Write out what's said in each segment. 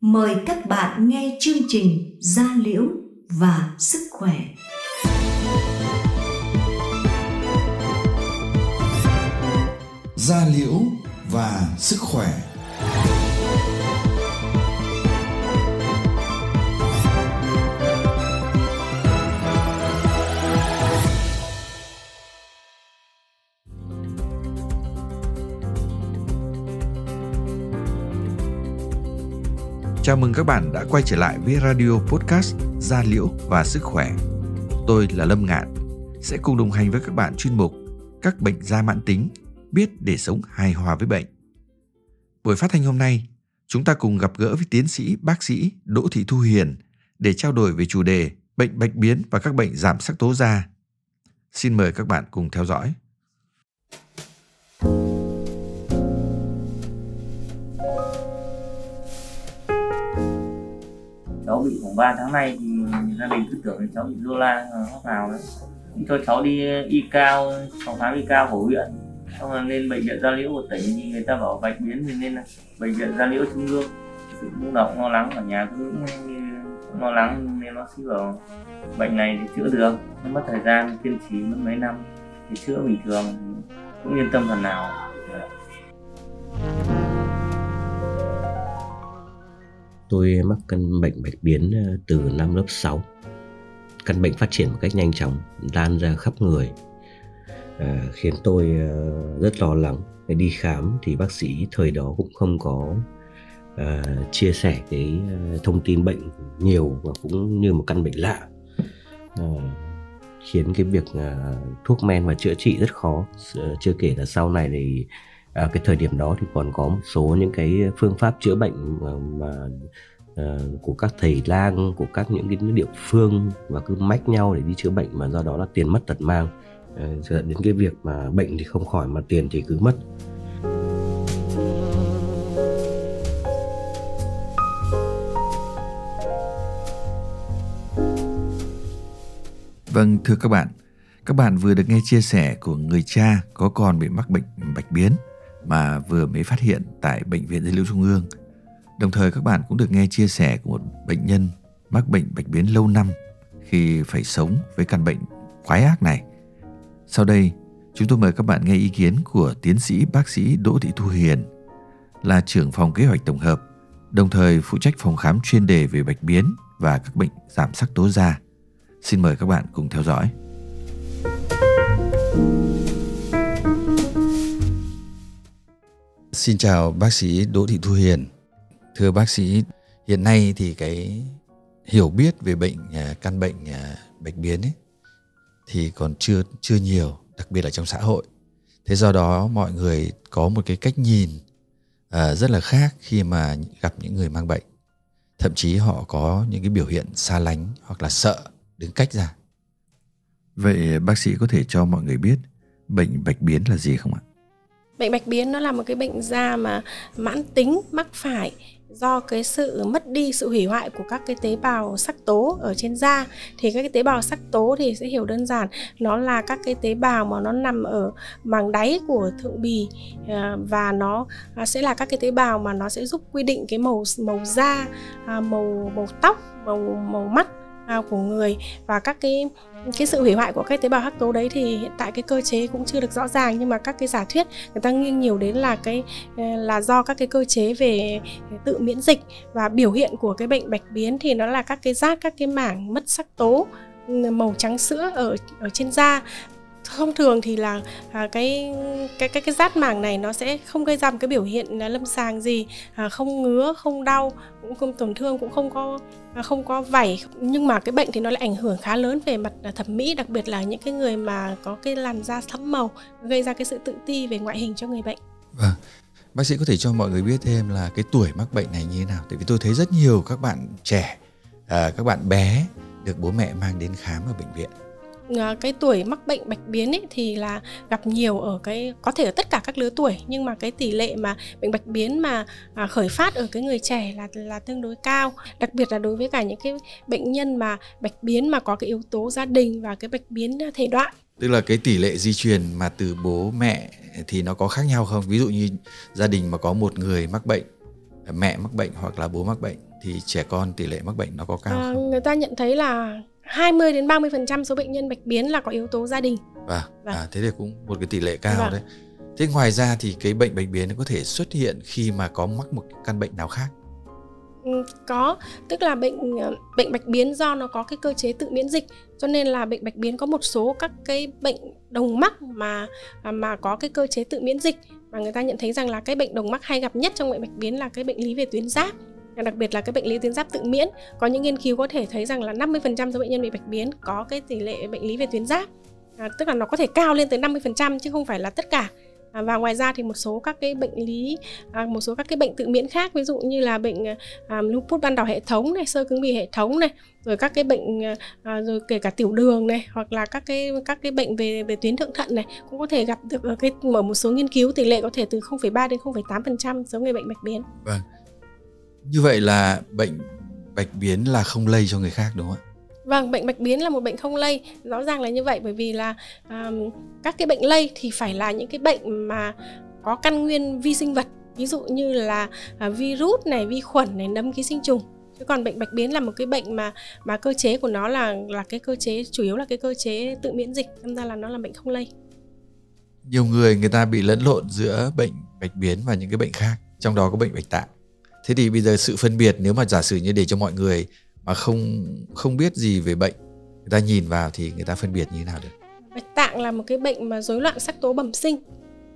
Mời các bạn nghe chương trình Gia Liễu và Sức Khỏe. Gia Liễu và Sức Khỏe Chào mừng các bạn đã quay trở lại với Radio Podcast Gia Liễu và Sức Khỏe. Tôi là Lâm Ngạn, sẽ cùng đồng hành với các bạn chuyên mục Các bệnh da mãn tính, biết để sống hài hòa với bệnh. Buổi phát thanh hôm nay, chúng ta cùng gặp gỡ với tiến sĩ bác sĩ Đỗ Thị Thu Hiền để trao đổi về chủ đề bệnh bạch biến và các bệnh giảm sắc tố da. Xin mời các bạn cùng theo dõi. Cháu bị khoảng 3 tháng nay thì gia đình cứ tưởng là cháu bị lô la hóc nào đấy. Cho cháu đi ờ, y cao, phòng khám y cao của huyện. Xong rồi lên bệnh viện gia liễu của tỉnh thì người ta bảo bạch biến thì nên là bệnh viện gia liễu trung ương. Sự lúc nào cũng lo lắng ở nhà cứ ờ, lo lắng nên bác sĩ bảo bệnh này thì chữa được. Nó mất thời gian, kiên trì mất mấy năm thì chữa bình thường, cũng yên tâm phần nào. Tôi mắc căn bệnh bạch biến ờ, từ năm lớp 6. Căn bệnh phát triển một cách nhanh chóng, lan ra khắp người, à, khiến tôi ờ, rất lo lắng. Đi khám thì bác sĩ thời đó cũng không có à, chia sẻ cái thông tin bệnh nhiều và cũng như một căn bệnh lạ. À, khiến cái việc à, thuốc men và chữa trị rất khó. Chưa kể là sau này thì à, cái thời điểm đó thì còn có một số những cái phương pháp chữa bệnh ờ, mà, mà à, của các thầy lang của các những cái địa phương và cứ mách nhau để đi chữa bệnh mà do đó là tiền mất tật mang. Ờ, à, dẫn đến cái việc mà bệnh thì không khỏi mà tiền thì cứ mất. Vâng, thưa các bạn, các bạn vừa được nghe chia sẻ của người cha có con bị mắc bệnh bạch biến mà vừa mới phát hiện tại Bệnh viện Dây Lưu Trung ương. Đồng thời các bạn cũng được nghe chia sẻ của một bệnh nhân mắc bệnh bạch biến lâu năm khi phải sống với căn bệnh quái ác này. Sau đây, chúng tôi mời các bạn nghe ý kiến của tiến sĩ bác sĩ Đỗ Thị Thu Hiền, là trưởng phòng kế hoạch tổng hợp, đồng thời phụ trách phòng khám chuyên đề về bạch biến và các bệnh giảm sắc tố da. Xin mời các bạn cùng theo dõi. Xin chào bác sĩ Đỗ Thị Thu Hiền. Thưa bác sĩ, hiện nay thì cái hiểu biết về bệnh à, căn bệnh à, bạch biến ấy thì còn chưa chưa nhiều, đặc biệt là trong xã hội. Thế do đó mọi người có một cái cách nhìn à, rất là khác khi mà gặp những người mang bệnh. Thậm chí họ có những cái biểu hiện xa lánh hoặc là sợ đứng cách ra. Vậy bác sĩ có thể cho mọi người biết bệnh bạch biến là gì không ạ? Bệnh bạch biến nó là một cái bệnh da mà mãn tính, mắc phải do cái sự mất đi, sự hủy hoại của các cái tế bào sắc tố ở trên da. Thì các cái tế bào sắc tố thì sẽ hiểu đơn giản, nó là các cái tế bào mà nó nằm ở màng đáy của thượng bì à, và nó à, sẽ là các cái tế bào mà nó sẽ giúp quy định cái màu màu da à, màu màu tóc, màu màu mắt của người. Và các cái cái sự hủy hoại của các tế bào hắc tố đấy thì hiện tại cái cơ chế cũng chưa được rõ ràng. Nhưng mà các cái giả thuyết người ta nghiêng nhiều đến là cái ờ, là do các cái cơ chế về tự miễn dịch. Và biểu hiện của cái bệnh bạch biến thì nó là các cái rát, các cái mảng mất sắc tố màu trắng sữa ở ở trên da thông thường thì là à, cái cái cái cái rát mảng này nó sẽ không gây ra một cái biểu hiện à, lâm sàng gì à, không ngứa không đau cũng không tổn thương cũng không có à, không có vảy nhưng mà cái bệnh thì nó lại ảnh hưởng khá lớn về mặt à, thẩm mỹ đặc biệt là những cái người mà có cái làn da thẫm màu gây ra cái sự tự ti về ngoại hình cho người bệnh. Vâng. Bác sĩ có thể cho mọi người biết thêm là cái tuổi mắc bệnh này như thế nào? Tại vì tôi thấy rất nhiều các bạn trẻ, à, các bạn bé được bố mẹ mang đến khám ở bệnh viện cái tuổi mắc bệnh bạch biến ấy thì là gặp nhiều ở cái có thể ở tất cả các lứa tuổi nhưng mà cái tỷ lệ mà bệnh bạch biến mà à, khởi phát ở cái người trẻ là là tương đối cao. Đặc biệt là đối với cả những cái bệnh nhân mà bạch biến mà có cái yếu tố gia đình và cái bạch biến thể đoạn. Tức là cái tỷ lệ di truyền mà từ bố mẹ thì nó có khác nhau không? Ví dụ như gia đình mà có một người mắc bệnh mẹ mắc bệnh hoặc là bố mắc bệnh thì trẻ con tỷ lệ mắc bệnh nó có cao À, không? người ta nhận thấy là 20 đến 30% số bệnh nhân bạch biến là có yếu tố gia đình. Vâng, Vâng. à, thế thì cũng một cái tỷ lệ cao Vâng. đấy. Thế ngoài ra thì cái bệnh bạch biến nó có thể xuất hiện khi mà có mắc một căn bệnh nào khác. Ừ, có tức là bệnh ờ, bệnh bạch biến do nó có cái cơ chế tự miễn dịch cho nên là bệnh bạch biến có một số các cái bệnh đồng mắc mà à, mà có cái cơ chế tự miễn dịch mà người ta nhận thấy rằng là cái bệnh đồng mắc hay gặp nhất trong bệnh bạch biến là cái bệnh lý về tuyến giáp đặc biệt là cái bệnh lý tuyến giáp tự miễn có những nghiên cứu có thể thấy rằng là 50% số bệnh nhân bị bạch biến có cái tỷ lệ bệnh lý về tuyến giáp. À, tức là nó có thể cao lên tới 50% chứ không phải là tất cả. À, và ngoài ra thì một số các cái bệnh lý à, một số các cái bệnh tự miễn khác ví dụ như là bệnh à, lupus ban đầu hệ thống này sơ cứng bì hệ thống này rồi các cái bệnh à, rồi kể cả tiểu đường này hoặc là các cái các cái bệnh về về tuyến thượng thận này cũng có thể gặp được ở cái ở một số nghiên cứu tỷ lệ có thể từ 0,3 đến 0,8% số người bệnh bạch biến. Vâng. Như vậy là bệnh bạch biến là không lây cho người khác đúng không ạ? Vâng, bệnh bạch biến là một bệnh không lây, rõ ràng là như vậy bởi vì là um, các cái bệnh lây thì phải là những cái bệnh mà có căn nguyên vi sinh vật, ví dụ như là uh, virus này, vi khuẩn này, nấm ký sinh trùng. Chứ còn bệnh bạch biến là một cái bệnh mà mà cơ chế của nó là là cái cơ chế chủ yếu là cái cơ chế tự miễn dịch, nên ra là nó là bệnh không lây. Nhiều người người ta bị lẫn lộn giữa bệnh bạch biến và những cái bệnh khác, trong đó có bệnh bạch tạng. Thế thì bây giờ sự phân biệt nếu mà giả sử như để cho mọi người mà không không biết gì về bệnh, người ta nhìn vào thì người ta phân biệt như thế nào được? Bạch tạng là một cái bệnh mà rối loạn sắc tố bẩm sinh.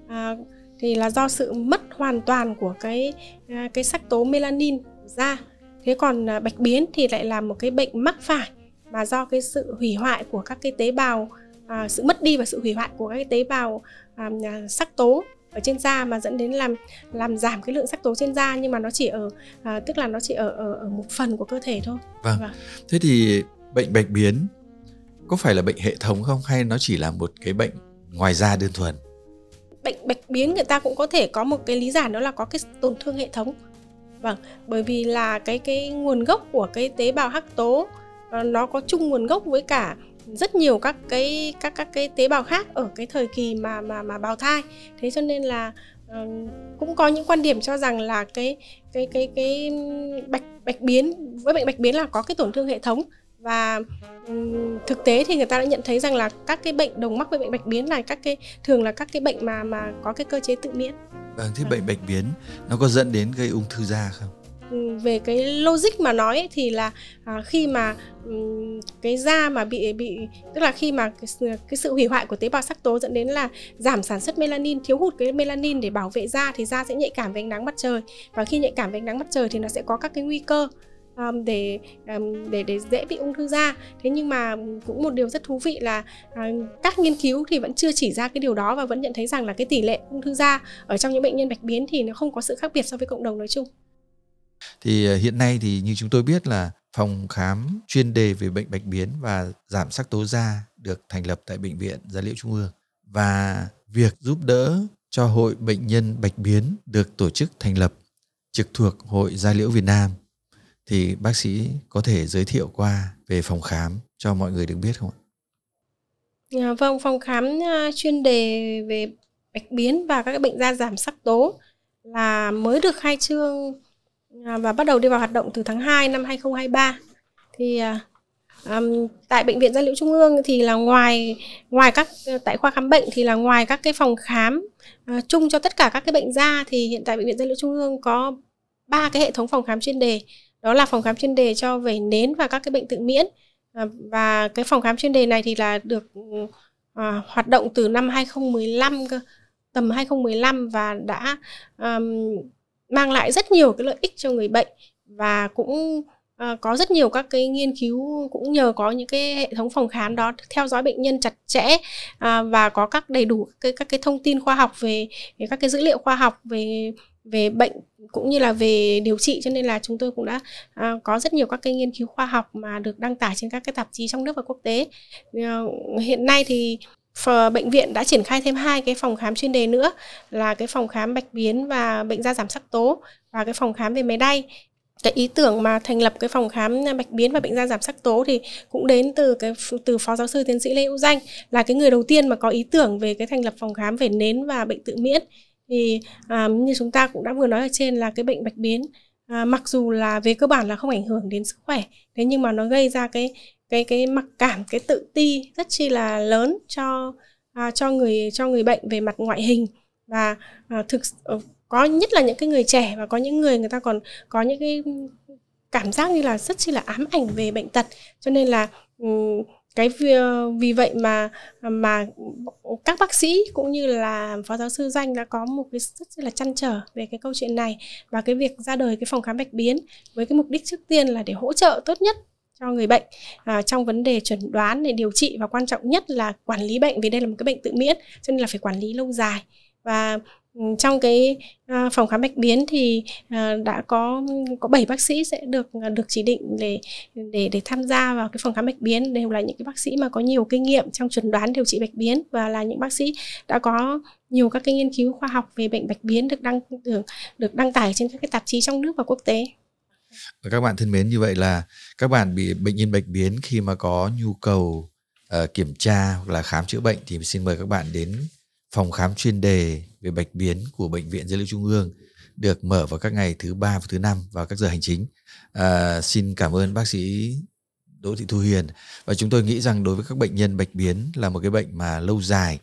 À, thì là do sự mất hoàn toàn của cái à, cái sắc tố melanin da. Thế còn à, bạch biến thì lại là một cái bệnh mắc phải mà do cái sự hủy hoại của các cái tế bào à, sự mất đi và sự hủy hoại của các cái tế bào à, à sắc tố ở trên da mà dẫn đến làm làm giảm cái lượng sắc tố trên da nhưng mà nó chỉ ở à, tức là nó chỉ ở, ở ở một phần của cơ thể thôi. Vâng. Vâng. Thế thì bệnh bạch biến có phải là bệnh hệ thống không hay nó chỉ là một cái bệnh ngoài da đơn thuần? bệnh bạch biến người ta cũng có thể có một cái lý giải đó là có cái tổn thương hệ thống vâng bởi vì là cái cái nguồn gốc của cái tế bào hắc tố ờ, nó có chung nguồn gốc với cả rất nhiều các cái các các cái tế bào khác ở cái thời kỳ mà mà mà bào thai thế cho nên là ờ, cũng có những quan điểm cho rằng là cái cái cái cái bạch bạch biến với bệnh bạch biến là có cái tổn thương hệ thống và thực tế thì người ta đã nhận thấy rằng là các cái bệnh đồng mắc với bệnh bạch biến là các cái thường là các cái bệnh mà mà có cái cơ chế tự miễn Vâng, thế Vâng. bệnh bạch biến nó có dẫn đến gây ung thư da không? Về cái logic mà nói ấy, thì là à, khi mà um, cái da mà bị bị tức là khi mà cái, sự- cái sự hủy hoại của tế bào sắc tố dẫn đến là giảm sản xuất melanin thiếu hụt cái melanin để bảo vệ da thì da sẽ nhạy cảm với ánh nắng mặt trời. Và khi nhạy cảm với ánh nắng mặt trời thì nó sẽ có các cái nguy cơ um, để um, để để dễ bị ung thư da. Thế nhưng mà cũng một điều rất thú vị là um, các nghiên cứu thì vẫn chưa chỉ ra cái điều đó và vẫn nhận thấy rằng là cái tỷ lệ ung thư da ở trong những bệnh nhân bạch biến thì nó không có sự khác biệt so với cộng đồng nói chung. Thì ờ, hiện nay thì như chúng tôi biết là phòng khám chuyên đề về bệnh bạch biến và giảm sắc tố da được thành lập tại bệnh viện Gia Liễu Trung ương và việc giúp đỡ cho hội bệnh nhân bạch biến được tổ chức thành lập trực thuộc Hội Gia Liễu Việt Nam thì bác sĩ có thể giới thiệu qua về phòng khám cho mọi người được biết không ạ? À, vâng, phòng khám ờ, chuyên đề về bạch biến và các bệnh da giảm sắc tố là mới được khai trương À, và bắt đầu đi vào hoạt động từ tháng 2 năm 2023. Thì um, tại bệnh viện Gia Liễu Trung ương thì là ngoài ngoài các ờ, tại khoa khám bệnh thì là ngoài các cái phòng khám uh, chung cho tất cả các cái bệnh da thì hiện tại bệnh viện Gia Liễu Trung ương có ba cái hệ thống phòng khám chuyên đề. Đó là phòng khám chuyên đề cho về nến và các cái bệnh tự miễn. uh, và cái phòng khám chuyên đề này thì là được uh, hoạt động từ năm 2015 cơ tầm 2015 và đã um, mang lại rất nhiều cái lợi ích cho người bệnh và cũng à, có rất nhiều các cái nghiên cứu cũng nhờ có những cái hệ thống phòng khám đó theo dõi bệnh nhân chặt chẽ à, và có các đầy đủ các cái, các cái thông tin khoa học về, về các cái dữ liệu khoa học về về bệnh cũng như là về điều trị. Cho nên là chúng tôi cũng đã à, có rất nhiều các cái nghiên cứu khoa học mà được đăng tải trên các cái tạp chí trong nước và quốc tế. À, hiện nay thì bệnh viện đã triển khai thêm hai cái phòng khám chuyên đề nữa là cái phòng khám bạch biến và bệnh da giảm sắc tố và cái phòng khám về máy đay. Cái ý tưởng mà thành lập cái phòng khám bạch biến và bệnh da giảm sắc tố thì cũng đến từ cái từ phó giáo sư tiến sĩ Lê Hữu Danh là cái người đầu tiên mà có ý tưởng về cái thành lập phòng khám về nến và bệnh tự miễn. Thì à, như chúng ta cũng đã vừa nói ở trên là cái bệnh bạch biến à, mặc dù là về cơ bản là không ảnh hưởng đến sức khỏe thế nhưng mà nó gây ra cái cái cái mặc cảm cái tự ti rất chi là lớn cho à, cho người cho người bệnh về mặt ngoại hình. Và à, thực ờ, có nhất là những cái người trẻ và có những người người ta còn có những cái cảm giác như là rất chi là ám ảnh về bệnh tật. Cho nên là ừ, cái vì, ờ, vì vậy mà mà các bác sĩ cũng như là phó giáo sư danh đã có một cái rất là chăn trở về cái câu chuyện này và cái việc ra đời cái phòng khám bạch biến với cái mục đích trước tiên là để hỗ trợ tốt nhất cho người bệnh. À, trong vấn đề chuẩn đoán để điều trị và quan trọng nhất là quản lý bệnh vì đây là một cái bệnh tự miễn cho nên là phải quản lý lâu dài. Và trong cái ờ, phòng khám bạch biến thì ờ, đã có có 7 bác sĩ sẽ được ờ, được chỉ định để để để tham gia vào cái phòng khám bạch biến. Đều là những cái bác sĩ mà có nhiều kinh nghiệm trong chuẩn đoán điều trị bạch biến và là những bác sĩ đã có nhiều các cái nghiên cứu khoa học về bệnh bạch biến được đăng được được đăng tải trên các cái tạp chí trong nước và quốc tế. Và các bạn thân mến như vậy là các bạn bị bệnh nhân bạch biến khi mà có nhu cầu uh, kiểm tra hoặc là khám chữa bệnh thì xin mời các bạn đến phòng khám chuyên đề về bạch biến của bệnh viện Dữ liệu Trung ương được mở vào các ngày thứ ba và thứ năm vào các giờ hành chính. À, xin cảm ơn bác sĩ Đỗ Thị Thu Hiền và chúng tôi nghĩ rằng đối với các bệnh nhân bạch biến là một cái bệnh mà lâu dài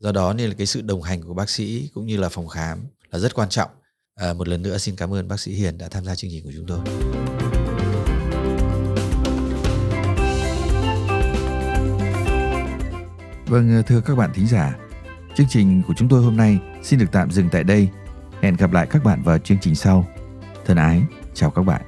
do đó nên là cái sự đồng hành của bác sĩ cũng như là phòng khám là rất quan trọng. À, một lần nữa xin cảm ơn bác sĩ Hiền đã tham gia chương trình của chúng tôi. Vâng, ờ, thưa các bạn thính giả, chương trình của chúng tôi hôm nay xin được tạm dừng tại đây. Hẹn gặp lại các bạn vào chương trình sau. Thân ái, chào các bạn.